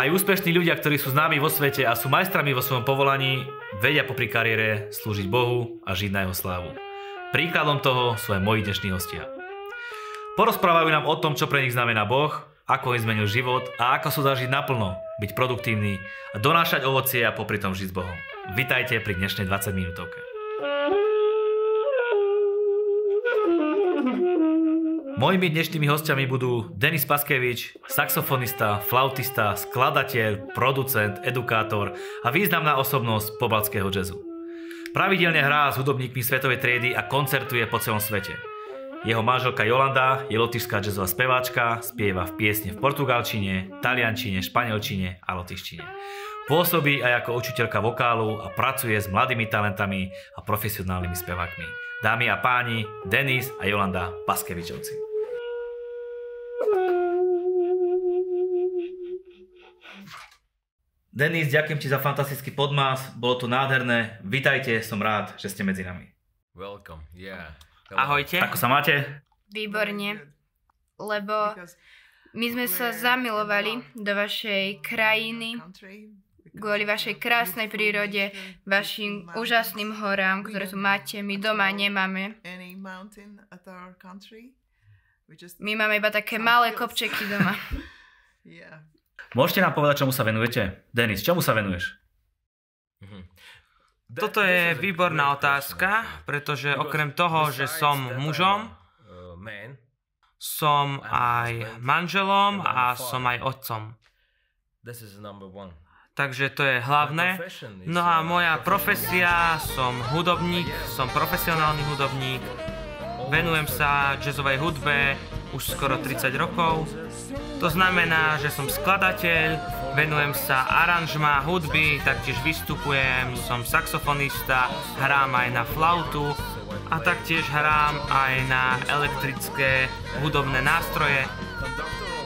Aj úspešní ľudia, ktorí sú známi vo svete a sú majstrami vo svojom povolaní, vedia popri kariére slúžiť Bohu a žiť na jeho slávu. Príkladom toho sú aj moji dnešní hostia. Porozprávajú nám o tom, čo pre nich znamená Boh, ako im zmenil život a ako sú zažiť naplno, byť produktívny a donášať ovocie a popri tom žiť s Bohom. Vitajte pri dnešnej 20 minútovke. Mojimi dnešnými hostiami budú Denis Paskevič, saxofonista, flautista, skladateľ, producent, edukátor a významná osobnosť pobalského jazzu. Pravidelne hrá s hudobníkmi svetovej triedy a koncertuje po celom svete. Jeho manželka Jolanda je lotyšská jazzová speváčka, spieva v piesne v portugalčine, taliančine, španielčine a lotyštine. Pôsobí aj ako učiteľka vokálu a pracuje s mladými talentami a profesionálnymi spevákmi. Dámy a páni, Denis a Jolanda Paskevičovci. Denis, ďakujem ti za fantastický podmas, bolo to nádherné. Vítajte, som rád, že ste medzi nami. Welcome, yeah. Ahojte. Ako sa máte? Výborne, lebo my sme sa zamilovali do vašej krajiny kvôli vašej krásnej prírode, vašim úžasným horám, ktoré tu máte, my doma nemáme. My máme iba také malé kopčeky doma. Môžete nám povedať, čomu sa venujete? Denis, čomu sa venuješ? Mhm. Toto je výborná otázka, pretože okrem toho, že som mužom, som aj manželom a som aj otcom. Takže to je hlavné. No a moja profesia, som hudobník, som profesionálny hudobník, venujem sa jazzovej hudbe už skoro 30 rokov. To znamená, že som skladateľ, venujem sa aranžma, hudby, taktiež vystupujem, som saxofonista, hrám aj na flautu a taktiež hrám aj na elektrické hudobné nástroje.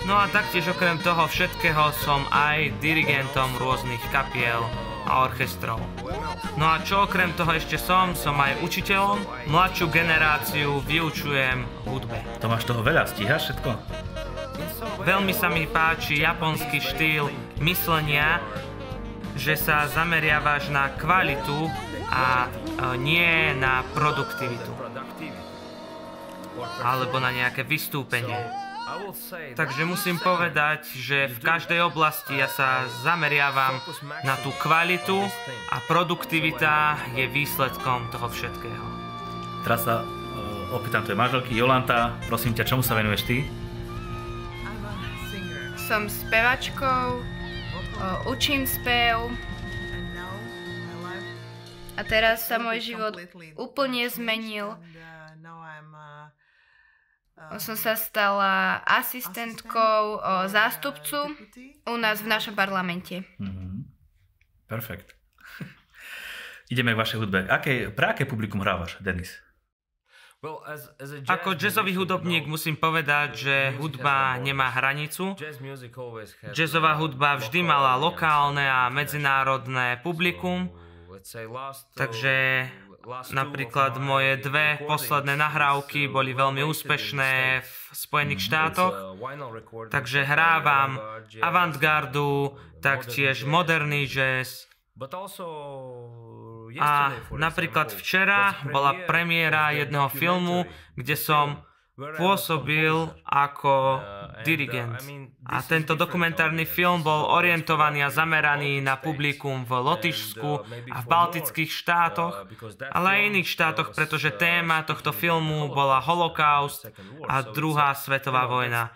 No a taktiež okrem toho všetkého som aj dirigentom rôznych kapiel a orchestrov. No a čo okrem toho ešte som, som aj učiteľom, mladšiu generáciu vyučujem hudbe. To máš toho veľa, stíhaš všetko? Veľmi sa mi páči japonský štýl myslenia, že sa zameriavaš na kvalitu a nie na produktivitu. Alebo na nejaké vystúpenie. Takže musím povedať, že v každej oblasti ja sa zameriavam na tú kvalitu a produktivita je výsledkom toho všetkého. Teraz sa opýtam tvojej manželky Jolanta, prosím ťa, čomu sa venuješ ty? Som spevačkou, učím spev a teraz sa môj život úplne zmenil. Som sa stala asistentkou zástupcu u nás v našom parlamente. Mm-hmm. Perfekt. Ideme k vašej hudbe. Aké, pre aké publikum hrávaš, Denis? Ako jazzový hudobník musím povedať, že hudba nemá hranicu. Jazzová hudba vždy mala lokálne a medzinárodné publikum. Takže napríklad moje dve posledné nahrávky boli veľmi úspešné v Spojených štátoch. Takže hrávam avantgardu, taktiež moderný jazz. A napríklad včera bola premiéra jedného filmu, kde som pôsobil ako dirigent. A tento dokumentárny film bol orientovaný a zameraný na publikum v Lotyšsku a v Baltických štátoch, ale aj iných štátoch, pretože téma tohto filmu bola holokaust a druhá svetová vojna.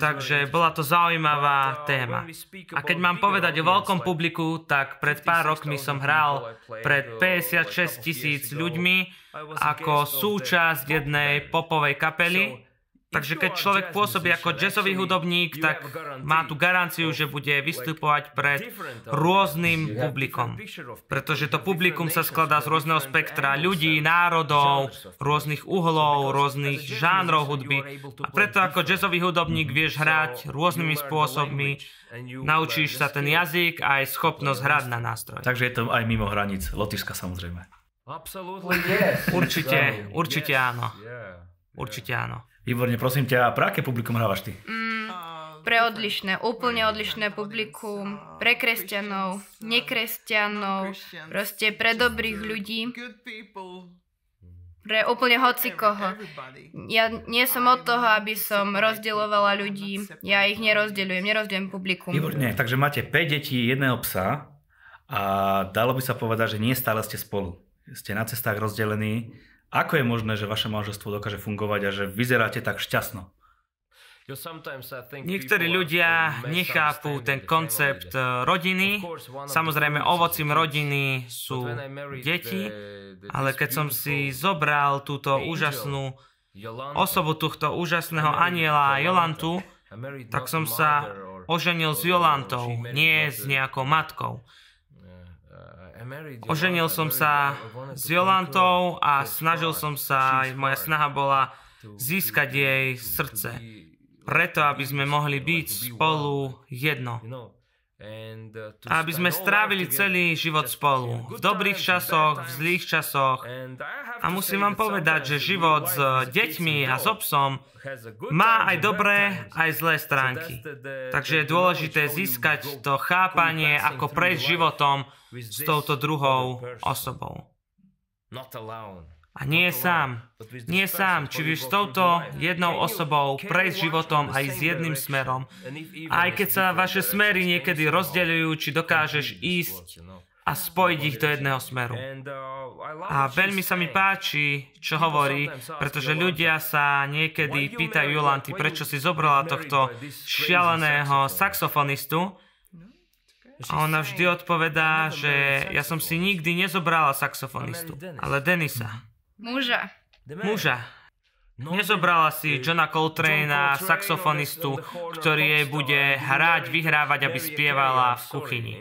Takže bola to zaujímavá téma. A keď mám povedať o veľkom publiku, tak pred pár rokmi som hral pred 56 tisíc ľuďmi, ako súčasť jednej popovej kapely. Takže keď človek pôsobí ako jazzový hudobník, tak má tu garanciu, že bude vystupovať pred rôznym publikom. Pretože to publikum sa skladá z rôzneho spektra ľudí, národov, rôznych uhlov, rôznych žánrov hudby. A preto ako jazzový hudobník vieš hrať rôznymi spôsobmi, naučíš sa ten jazyk a aj schopnosť hrať na nástroje. Takže je to aj mimo hraníc, Lotyšska samozrejme. Určite, určite áno. Určite áno. Výborne, prosím ťa, pre aké publikum hrávaš ty? Mm, pre odlišné, úplne odlišné publikum, pre kresťanov, nekresťanov, proste pre dobrých ľudí, pre úplne hoci koho. Ja nie som od toho, aby som rozdielovala ľudí. Ja ich nerozdeľujem, nerozdeľujem publikum. Výborne, takže máte 5 detí, jedného psa a dalo by sa povedať, že nie stále ste spolu. Ste na cestách rozdelení ako je možné, že vaše manželstvo dokáže fungovať a že vyzeráte tak šťastno? Niektorí ľudia nechápu ten koncept rodiny. Samozrejme, ovocím rodiny sú deti, ale keď som si zobral túto úžasnú osobu tohto úžasného aniela Jolantu, tak som sa oženil s Jolantou, nie s nejakou matkou. Oženil som sa s Jolantou a snažil som sa, moja snaha bola získať jej srdce. Preto, aby sme mohli byť spolu jedno. A aby sme strávili celý život spolu. V dobrých časoch, v zlých časoch. A musím vám povedať, že život s deťmi a s obsom má aj dobré, aj zlé stránky. Takže je dôležité získať to chápanie, ako prejsť životom s touto druhou osobou. A nie sám. Nie sám. Či vieš s touto jednou osobou prejsť životom aj s jedným smerom. A aj keď sa vaše smery niekedy rozdeľujú, či dokážeš ísť a spojiť ich do jedného smeru. A veľmi sa mi páči, čo hovorí, pretože ľudia sa niekedy pýtajú Jolanty, prečo si zobrala tohto šialeného saxofonistu, a ona vždy odpovedá, že ja som si nikdy nezobrala saxofonistu, ale Denisa. Muža. Muža. Nezobrala si Johna Coltrane'a, saxofonistu, ktorý jej bude hrať, vyhrávať, aby spievala v kuchyni.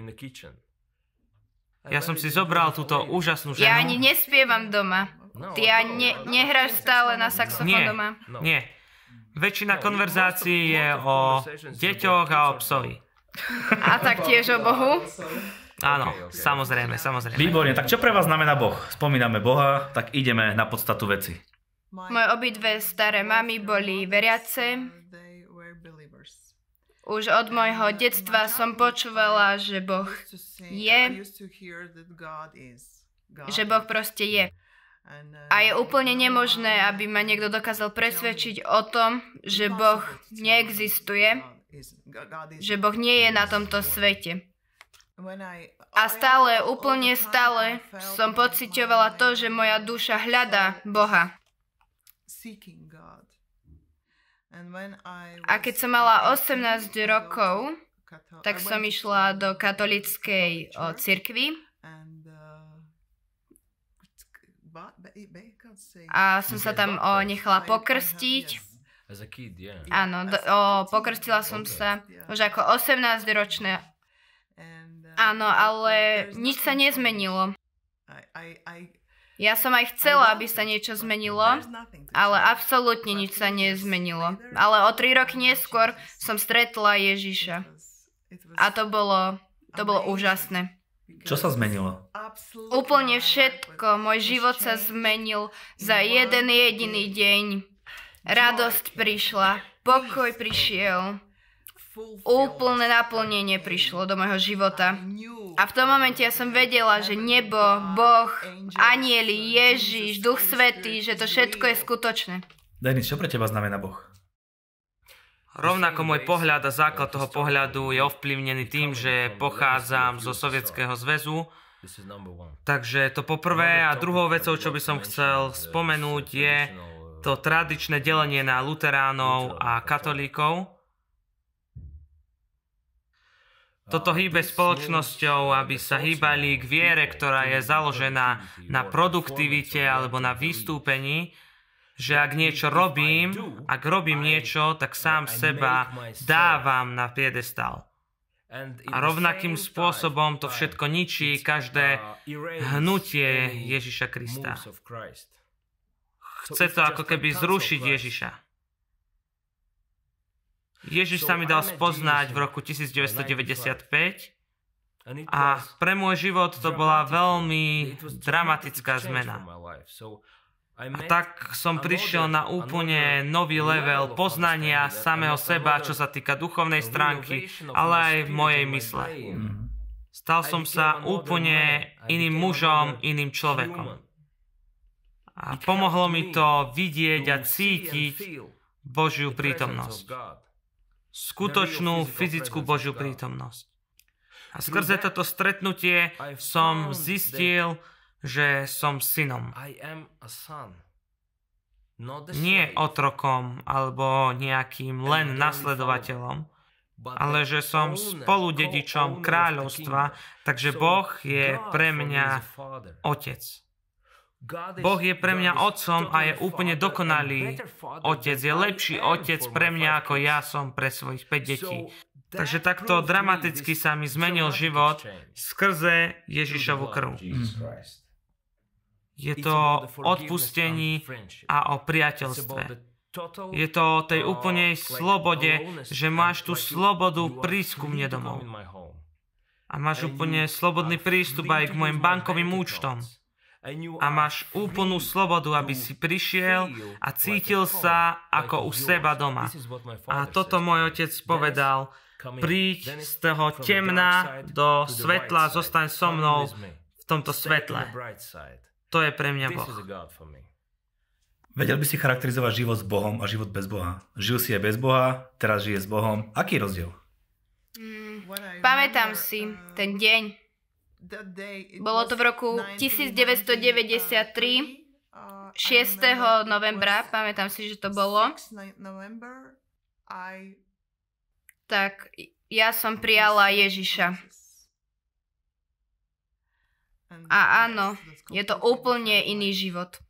Ja som si zobral túto úžasnú ženu. Ja ani nespievam doma. Ty ani ne, nehráš stále na saxofón nie, doma? Nie. Väčšina konverzácií je o deťoch a o psovi. A taktiež o Bohu? Áno, samozrejme, samozrejme. Výborne, tak čo pre vás znamená Boh? Spomíname Boha, tak ideme na podstatu veci. Moje obidve staré mamy boli veriace. Už od môjho detstva som počúvala, že Boh je, že Boh proste je. A je úplne nemožné, aby ma niekto dokázal presvedčiť o tom, že Boh neexistuje, že Boh nie je na tomto svete. A stále, úplne stále som pocitovala to, že moja duša hľadá Boha. A keď som mala 18 rokov, tak som išla do katolickej cirkvi. a som sa tam o, nechala pokrstiť. Áno, do, o, pokrstila som sa už ako 18-ročná Áno, ale nič sa nezmenilo. Ja som aj chcela, aby sa niečo zmenilo, ale absolútne nič sa nezmenilo. Ale o tri roky neskôr som stretla Ježiša. A to bolo, to bolo úžasné. Čo sa zmenilo? Úplne všetko. Môj život sa zmenil za jeden jediný deň. Radosť prišla, pokoj prišiel. Úplné naplnenie prišlo do môjho života. A v tom momente ja som vedela, že nebo, Boh, anieli, Ježiš, Duch Svetý, že to všetko je skutočné. Denis, čo pre teba znamená Boh? Rovnako môj pohľad a základ toho pohľadu je ovplyvnený tým, že pochádzam zo Sovietskeho zväzu. Takže to poprvé a druhou vecou, čo by som chcel spomenúť, je to tradičné delenie na luteránov a katolíkov. Toto hýbe spoločnosťou, aby sa hýbali k viere, ktorá je založená na produktivite alebo na vystúpení, že ak niečo robím, ak robím niečo, tak sám seba dávam na piedestal. A rovnakým spôsobom to všetko ničí každé hnutie Ježiša Krista. Chce to ako keby zrušiť Ježiša. Ježiš sa mi dal spoznať v roku 1995 a pre môj život to bola veľmi dramatická zmena. A tak som prišiel na úplne nový level poznania samého seba, čo sa týka duchovnej stránky, ale aj v mojej mysle. Stal som sa úplne iným mužom, iným človekom. A pomohlo mi to vidieť a cítiť Božiu prítomnosť. Skutočnú fyzickú Božiu prítomnosť. A skrze toto stretnutie som zistil, že som synom. Nie otrokom alebo nejakým len nasledovateľom, ale že som spoludedičom kráľovstva, takže Boh je pre mňa otec. Boh je pre mňa otcom a je úplne dokonalý otec. Je lepší otec pre mňa, ako ja som pre svojich 5 detí. Takže takto dramaticky sa mi zmenil život skrze Ježišovu krv. Je to o odpustení a o priateľstve. Je to o tej úplnej slobode, že máš tú slobodu prísť ku mne domov. A máš úplne slobodný prístup aj k mojim bankovým účtom. A máš úplnú slobodu, aby si prišiel a cítil sa ako u seba doma. A toto môj otec povedal, príď z toho temna do svetla, zostaň so mnou v tomto svetle. To je pre mňa Boh. Vedel by si charakterizovať život s Bohom a život bez Boha? Žil si aj bez Boha, teraz žije s Bohom. Aký je rozdiel? Mm, pamätám si ten deň. Bolo to v roku 1993, 6. novembra, pamätám si, že to bolo tak ja som prijala Ježiša. A áno, je to úplne iný život.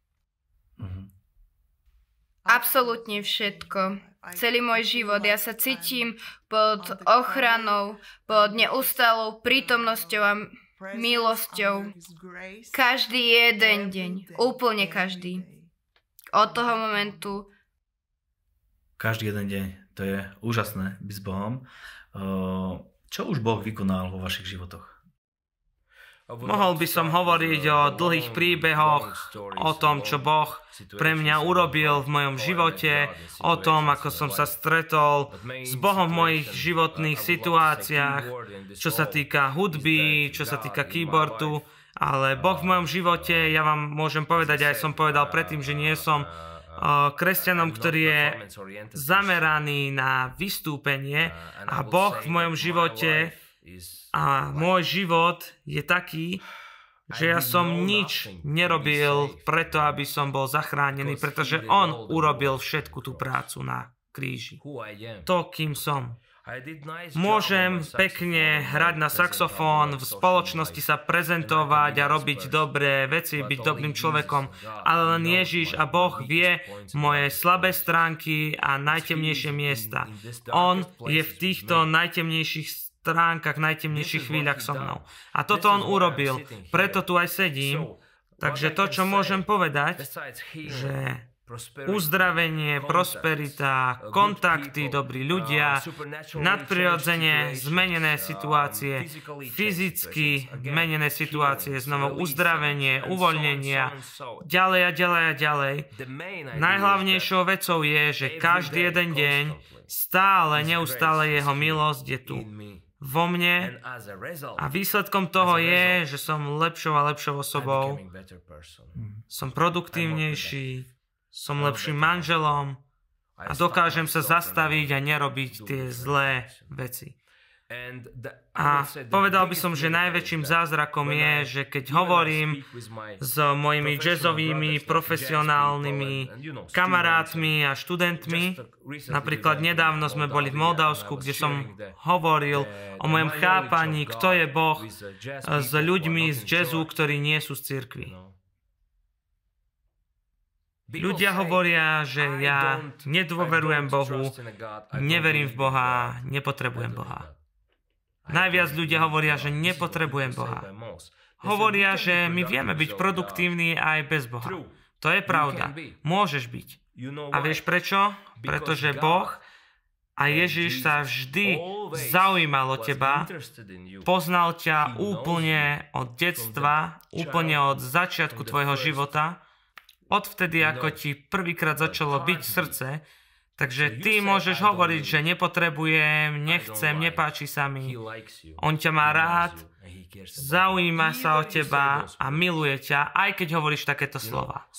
Mhm. Absolútne všetko. Celý môj život. Ja sa cítim pod ochranou, pod neustálou prítomnosťou a milosťou. Každý jeden deň. Úplne každý. Od toho momentu. Každý jeden deň. To je úžasné byť s Bohom. Čo už Boh vykonal vo vašich životoch? Mohol by som hovoriť o dlhých príbehoch, o tom, čo Boh pre mňa urobil v mojom živote, o tom, ako som sa stretol s Bohom v mojich životných situáciách, čo sa týka hudby, čo sa týka keyboardu, ale Boh v mojom živote, ja vám môžem povedať, aj som povedal predtým, že nie som kresťanom, ktorý je zameraný na vystúpenie a Boh v mojom živote a môj život je taký, že ja som nič nerobil preto, aby som bol zachránený, pretože On urobil všetku tú prácu na kríži. To, kým som. Môžem pekne hrať na saxofón, v spoločnosti sa prezentovať a robiť dobré veci, byť dobrým človekom, ale len Ježiš a Boh vie moje slabé stránky a najtemnejšie miesta. On je v týchto najtemnejších stránkach, najtemnejších chvíľach so mnou. A toto on urobil, preto tu aj sedím. Takže to, čo môžem povedať, že uzdravenie, prosperita, kontakty, dobrí ľudia, nadprirodzene zmenené situácie, fyzicky zmenené situácie, znovu uzdravenie, uvoľnenia, ďalej a ďalej a ďalej. Najhlavnejšou vecou je, že každý jeden deň stále, neustále jeho milosť je tu vo mne a výsledkom toho je, že som lepšou a lepšou osobou, som produktívnejší, som lepším manželom a dokážem sa zastaviť a nerobiť tie zlé veci. A povedal by som, že najväčším zázrakom je, že keď hovorím s mojimi jazzovými, profesionálnymi kamarátmi a študentmi, napríklad nedávno sme boli v Moldavsku, kde som hovoril o mojom chápaní, kto je Boh s ľuďmi z jazzu, ktorí nie sú z cirkvi. Ľudia hovoria, že ja nedôverujem Bohu, neverím v Boha, nepotrebujem Boha. Najviac ľudia hovoria, že nepotrebujem Boha. Hovoria, že my vieme byť produktívni aj bez Boha. To je pravda. Môžeš byť. A vieš prečo? Pretože Boh a Ježiš sa vždy zaujímal o teba, poznal ťa úplne od detstva, úplne od začiatku tvojho života odvtedy, ako ti prvýkrát začalo byť srdce, takže ty môžeš hovoriť, že nepotrebujem, nechcem, nepáči sa mi. On ťa má rád, zaujíma sa o teba a miluje ťa, aj keď hovoríš takéto slova.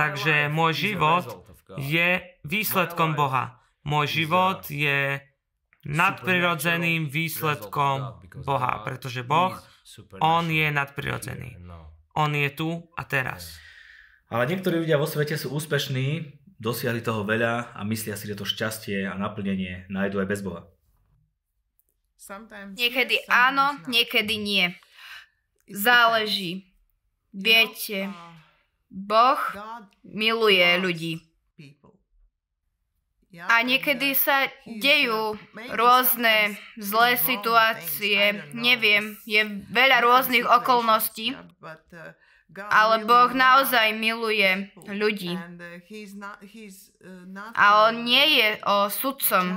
Takže môj život je výsledkom Boha. Môj život je nadprirodzeným výsledkom Boha, pretože Boh, On je nadprirodzený. On je tu a teraz. Ale niektorí ľudia vo svete sú úspešní, dosiahli toho veľa a myslia si, že to šťastie a naplnenie nájdu aj bez Boha. Niekedy áno, niekedy nie. Záleží. Viete, Boh miluje ľudí. A niekedy sa dejú rôzne zlé situácie, neviem, je veľa rôznych okolností, ale Boh naozaj miluje ľudí. A On nie je o sudcom.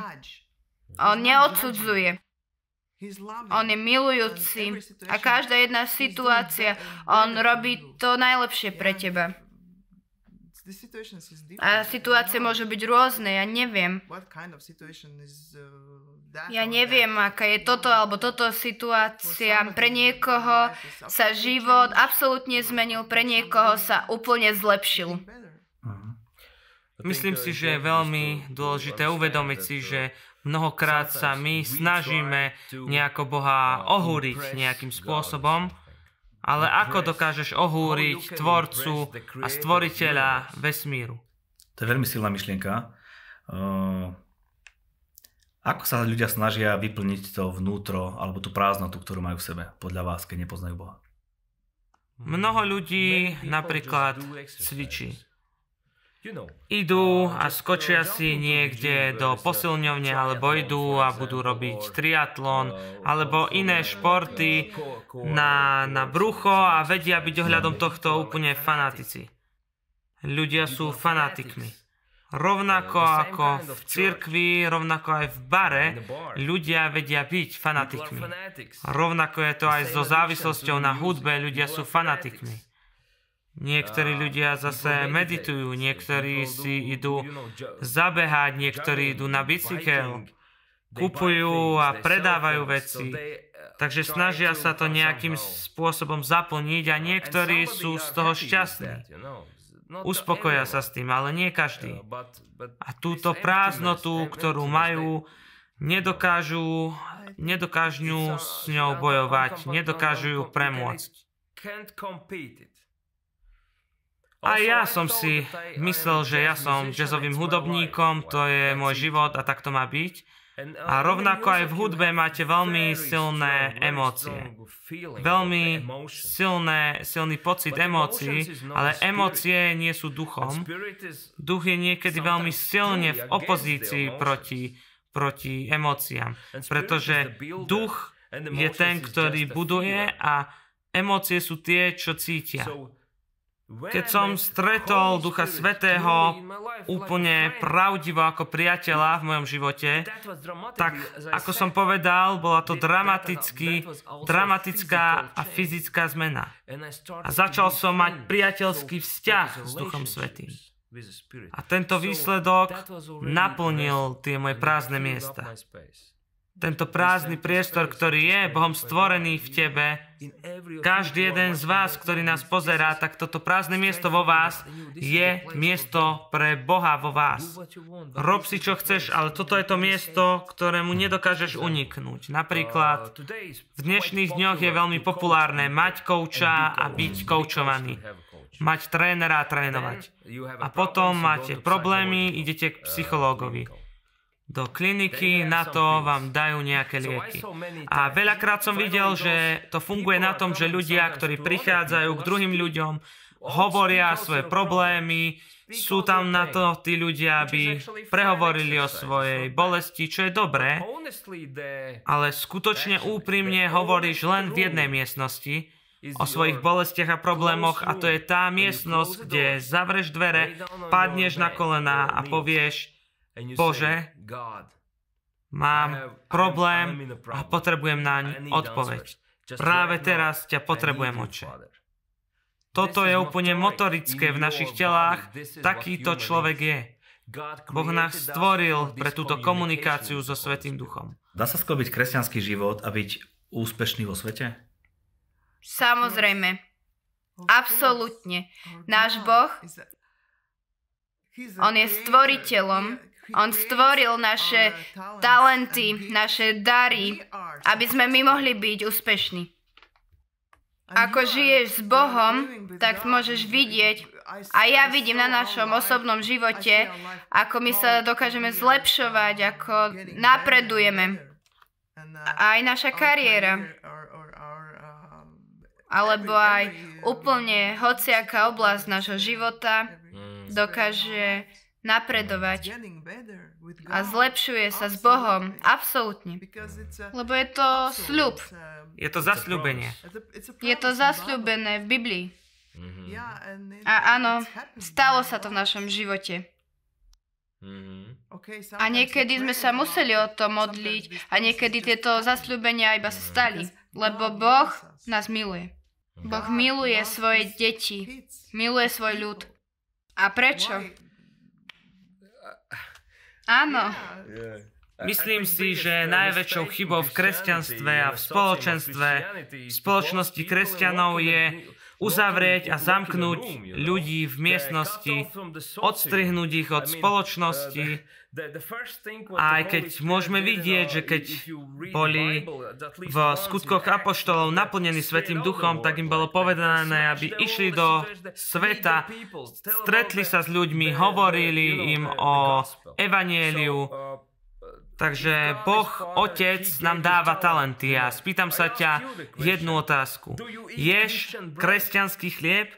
On neodsudzuje. On je milujúci a každá jedna situácia, On robí to najlepšie pre teba. A situácie môžu byť rôzne, ja neviem. Uh, ja neviem, aká je toto alebo toto situácia. Pre niekoho sa život absolútne zmenil, pre niekoho sa úplne zlepšil. Myslím si, že je veľmi dôležité uvedomiť si, že mnohokrát sa my snažíme nejako Boha ohúriť nejakým spôsobom, ale ako dokážeš ohúriť tvorcu a stvoriteľa vesmíru? To je veľmi silná myšlienka. Uh, ako sa ľudia snažia vyplniť to vnútro alebo tú prázdnotu, ktorú majú v sebe, podľa vás, keď nepoznajú Boha? Mnoho ľudí napríklad cvičí. Idú a skočia si niekde do posilňovne, alebo idú a budú robiť triatlon, alebo iné športy na, na brucho a vedia byť ohľadom tohto úplne fanatici. Ľudia sú fanatikmi. Rovnako ako v cirkvi, rovnako aj v bare, ľudia vedia byť fanatikmi. Rovnako je to aj so závislosťou na hudbe, ľudia sú fanatikmi. Niektorí ľudia zase meditujú, niektorí si idú zabehať, niektorí idú na bicykel, kupujú a predávajú veci. Takže snažia sa to nejakým spôsobom zaplniť a niektorí sú z toho šťastní. Uspokoja sa s tým, ale nie každý. A túto prázdnotu, ktorú majú, nedokážu, nedokážu s ňou bojovať, nedokážu ju premôcť. A ja som si myslel, že ja som jazzovým hudobníkom, to je môj život a tak to má byť. A rovnako aj v hudbe máte veľmi silné emócie. Veľmi silné, silný pocit emócií, ale emócie nie sú duchom. Duch je niekedy veľmi silne v opozícii proti, proti emóciám, pretože duch je ten, ktorý buduje a emócie sú tie, čo cítia. Keď som stretol Ducha Svetého úplne pravdivo ako priateľa v mojom živote, tak ako som povedal, bola to dramatický, dramatická a fyzická zmena. A začal som mať priateľský vzťah s Duchom Svetým. A tento výsledok naplnil tie moje prázdne miesta tento prázdny priestor, ktorý je Bohom stvorený v tebe, každý jeden z vás, ktorý nás pozerá, tak toto prázdne miesto vo vás je miesto pre Boha vo vás. Rob si, čo chceš, ale toto je to miesto, ktorému nedokážeš uniknúť. Napríklad v dnešných dňoch je veľmi populárne mať kouča a byť koučovaný. Mať trénera a trénovať. A potom máte problémy, idete k psychológovi do kliniky, na to vám dajú nejaké lieky. A veľakrát som videl, že to funguje na tom, že ľudia, ktorí prichádzajú k druhým ľuďom, hovoria svoje problémy, sú tam na to tí ľudia, aby prehovorili o svojej bolesti, čo je dobré, ale skutočne úprimne hovoríš len v jednej miestnosti, o svojich bolestiach a problémoch a to je tá miestnosť, kde zavreš dvere, padneš na kolena a povieš, Bože, mám problém a potrebujem naň odpoveď. Práve teraz ťa potrebujem, Oče. Toto je úplne motorické v našich telách. Takýto človek je. Boh nás stvoril pre túto komunikáciu so Svetým Duchom. Dá sa sklobiť kresťanský život a byť úspešný vo svete? Samozrejme. Absolútne. Náš Boh, On je stvoriteľom. On stvoril naše talenty, naše dary, aby sme my mohli byť úspešní. Ako žiješ s Bohom, tak môžeš vidieť, a ja vidím na našom osobnom živote, ako my sa dokážeme zlepšovať, ako napredujeme. Aj naša kariéra. Alebo aj úplne hociaká oblasť nášho života dokáže napredovať a zlepšuje sa s Bohom. Absolútne. Lebo je to sľub. Je to zasľúbenie. Je to zasľúbené v Biblii. A áno, stalo sa to v našom živote. A niekedy sme sa museli o to modliť a niekedy tieto zasľúbenia iba sa stali, lebo Boh nás miluje. Boh miluje svoje deti, miluje svoj ľud. A prečo? Áno. Myslím si, že najväčšou chybou v kresťanstve a v spoločenstve, v spoločnosti kresťanov je uzavrieť a zamknúť ľudí v miestnosti, odstrihnúť ich od spoločnosti. Aj keď môžeme vidieť, že keď boli v skutkoch apoštolov naplnení Svetým duchom, tak im bolo povedané, aby išli do sveta, stretli sa s ľuďmi, hovorili im o evanieliu, Takže Boh, Otec, nám dáva talenty. A spýtam sa ťa jednu otázku. Ješ kresťanský chlieb?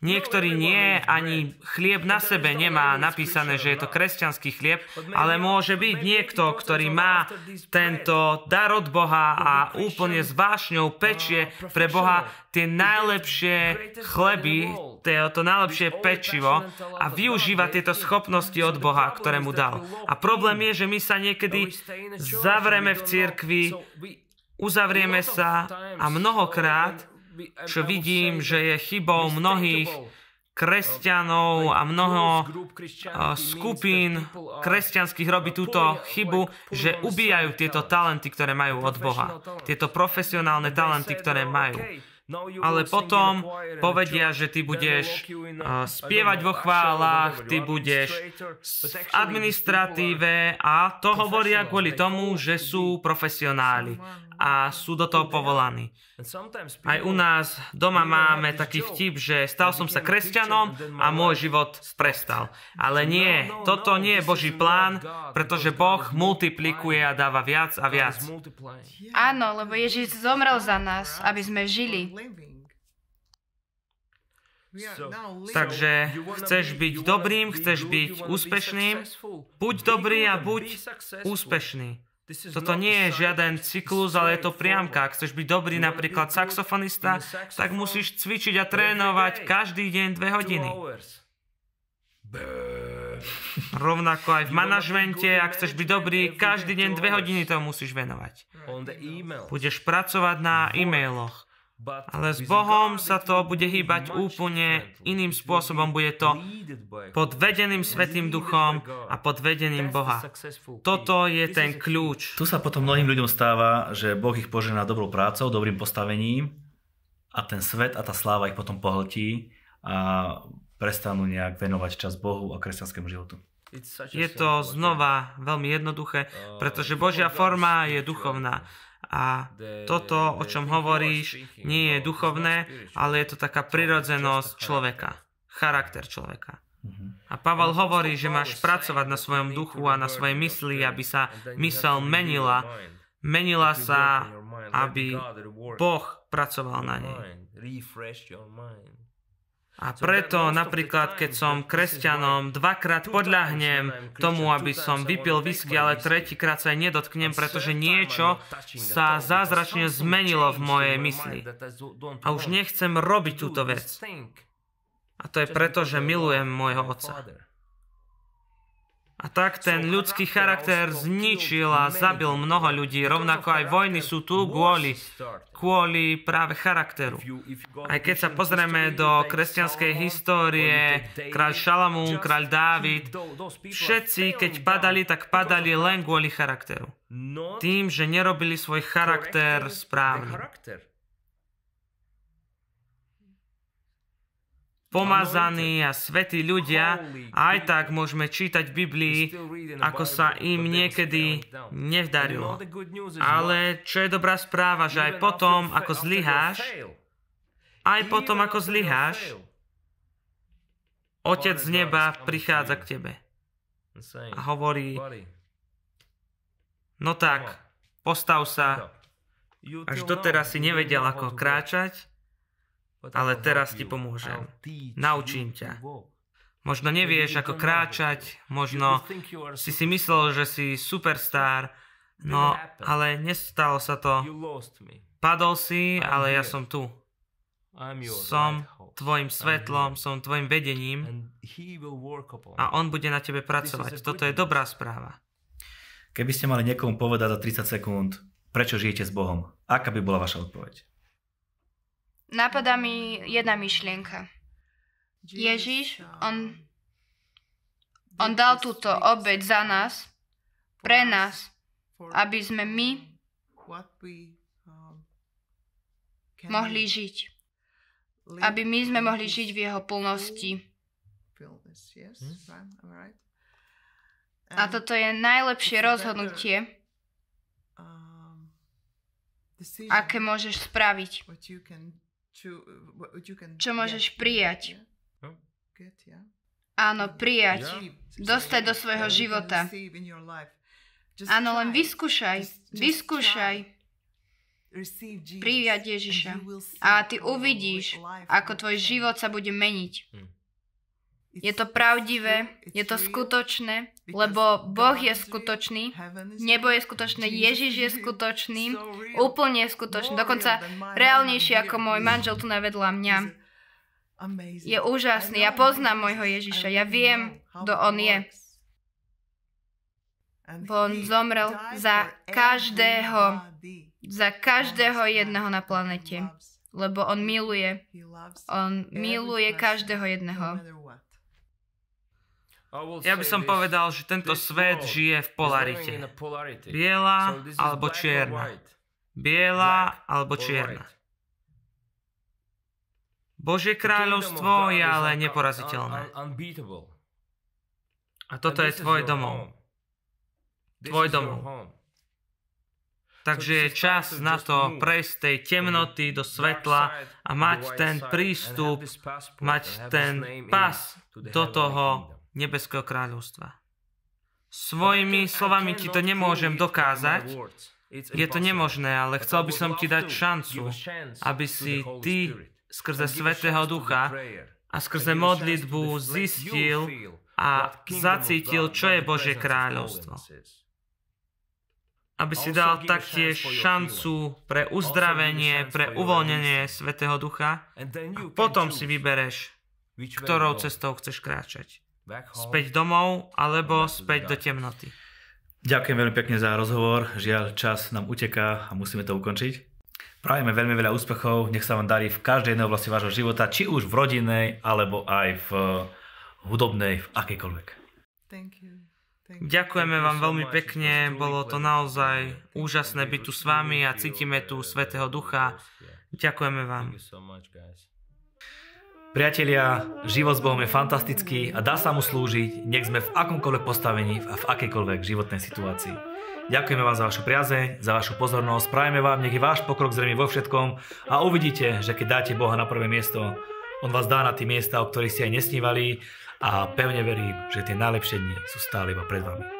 Niektorý nie, ani chlieb na sebe nemá napísané, že je to kresťanský chlieb, ale môže byť niekto, ktorý má tento dar od Boha a úplne s vášňou pečie pre Boha tie najlepšie chleby, to najlepšie pečivo a využíva tieto schopnosti od Boha, ktoré mu dal. A problém je, že my sa niekedy zavreme v cirkvi, uzavrieme sa a mnohokrát čo vidím, že je chybou mnohých kresťanov a mnoho skupín kresťanských robí túto chybu, že ubíjajú tieto talenty, ktoré majú od Boha. Tieto profesionálne talenty, ktoré majú. Ale potom povedia, že ty budeš spievať vo chválach, ty budeš v administratíve a to hovoria kvôli tomu, že sú profesionáli a sú do toho povolaní. Aj u nás doma máme taký vtip, že stal som sa kresťanom a môj život prestal. Ale nie, toto nie je Boží plán, pretože Boh multiplikuje a dáva viac a viac. Áno, lebo Ježiš zomrel za nás, aby sme žili. Takže chceš byť dobrým, chceš byť úspešným, buď dobrý a buď úspešný. Toto nie je žiaden cyklus, ale je to priamka. Ak chceš byť dobrý napríklad saxofonista, tak musíš cvičiť a trénovať každý deň dve hodiny. Rovnako aj v manažmente, ak chceš byť dobrý, každý deň dve hodiny to musíš venovať. Budeš pracovať na e-mailoch. Ale s Bohom sa to bude hýbať úplne iným spôsobom. Bude to pod vedeným Svetým Duchom a pod vedením Boha. Toto je ten kľúč. Tu sa potom mnohým ľuďom stáva, že Boh ich požená dobrou prácou, dobrým postavením a ten svet a tá sláva ich potom pohltí a prestanú nejak venovať čas Bohu a kresťanskému životu. Je to znova veľmi jednoduché, pretože Božia forma je duchovná. A toto, o čom hovoríš, nie je duchovné, ale je to taká prirodzenosť človeka, charakter človeka. A Pavel hovorí, že máš pracovať na svojom duchu a na svojej mysli, aby sa mysel menila. Menila sa, aby Boh pracoval na nej. A preto napríklad, keď som kresťanom, dvakrát podľahnem tomu, aby som vypil whisky, ale tretíkrát sa aj nedotknem, pretože niečo sa zázračne zmenilo v mojej mysli. A už nechcem robiť túto vec. A to je preto, že milujem môjho otca. A tak ten ľudský charakter zničil a zabil mnoho ľudí. Rovnako aj vojny sú tu kvôli, kvôli práve charakteru. Aj keď sa pozrieme do kresťanskej histórie, kráľ Šalamún, kráľ Dávid, všetci, keď padali, tak padali len kvôli charakteru. Tým, že nerobili svoj charakter správny. Pomazaní a svetí ľudia, aj tak môžeme čítať v Biblii, ako sa im niekedy nevdarilo. Ale čo je dobrá správa, že aj potom, ako zlyháš, aj potom, ako zlyháš, Otec z neba prichádza k tebe a hovorí, no tak, postav sa, až doteraz si nevedel, ako kráčať, ale teraz ti pomôžem. Naučím ťa. Možno nevieš, ako kráčať, možno si si myslel, že si superstar, no ale nestalo sa to. Padol si, ale ja som tu. Som tvojim svetlom, som tvojim vedením a on bude na tebe pracovať. Toto je dobrá správa. Keby ste mali niekomu povedať za 30 sekúnd, prečo žijete s Bohom, aká by bola vaša odpoveď? Napadá mi jedna myšlienka. Ježiš, on, on dal túto obeď za nás, pre nás, aby sme my mohli žiť. Aby my sme mohli žiť v jeho plnosti. A toto je najlepšie rozhodnutie, aké môžeš spraviť čo môžeš prijať. Áno, prijať. Dostať do svojho života. Áno, len vyskúšaj. Vyskúšaj. Prijať Ježiša. A ty uvidíš, ako tvoj život sa bude meniť. Hm. Je to pravdivé, je to skutočné, lebo Boh je skutočný, nebo je skutočné, Ježiš je skutočný, úplne skutočný, dokonca reálnejší ako môj manžel tu navedla mňa. Je úžasný, ja poznám môjho Ježiša, ja viem, kto on je. Bo on zomrel za každého, za každého jedného na planete, lebo on miluje, on miluje každého jedného. Ja by som povedal, že tento svet žije v polarite. Biela alebo čierna. Biela alebo čierna. Božie kráľovstvo je ale neporaziteľné. A toto je tvoj domov. Tvoj domov. Takže je čas na to prejsť tej temnoty do svetla a mať ten prístup, mať ten pas do toho nebeského kráľovstva. Svojimi slovami ti to nemôžem dokázať, je to nemožné, ale chcel by som ti dať šancu, aby si ty skrze Svetého Ducha a skrze modlitbu zistil a zacítil, čo je Božie kráľovstvo. Aby si dal taktiež šancu pre uzdravenie, pre uvoľnenie Svetého Ducha a potom si vybereš, ktorou cestou chceš kráčať späť domov alebo späť do temnoty. Ďakujem veľmi pekne za rozhovor. Žiaľ, čas nám uteká a musíme to ukončiť. Prajeme veľmi veľa úspechov, nech sa vám darí v každej jednej oblasti vášho života, či už v rodinnej, alebo aj v hudobnej, v akejkoľvek. Ďakujeme vám veľmi pekne, bolo to naozaj úžasné byť tu s vami a cítime tu Svetého Ducha. Ďakujeme vám. Priatelia, život s Bohom je fantastický a dá sa mu slúžiť, nech sme v akomkoľvek postavení a v akejkoľvek životnej situácii. Ďakujeme vám za vašu priazeň, za vašu pozornosť, prajeme vám, nech je váš pokrok zrejme vo všetkom a uvidíte, že keď dáte Boha na prvé miesto, On vás dá na tie miesta, o ktorých ste aj nesnívali a pevne verím, že tie najlepšie dni sú stále iba pred vami.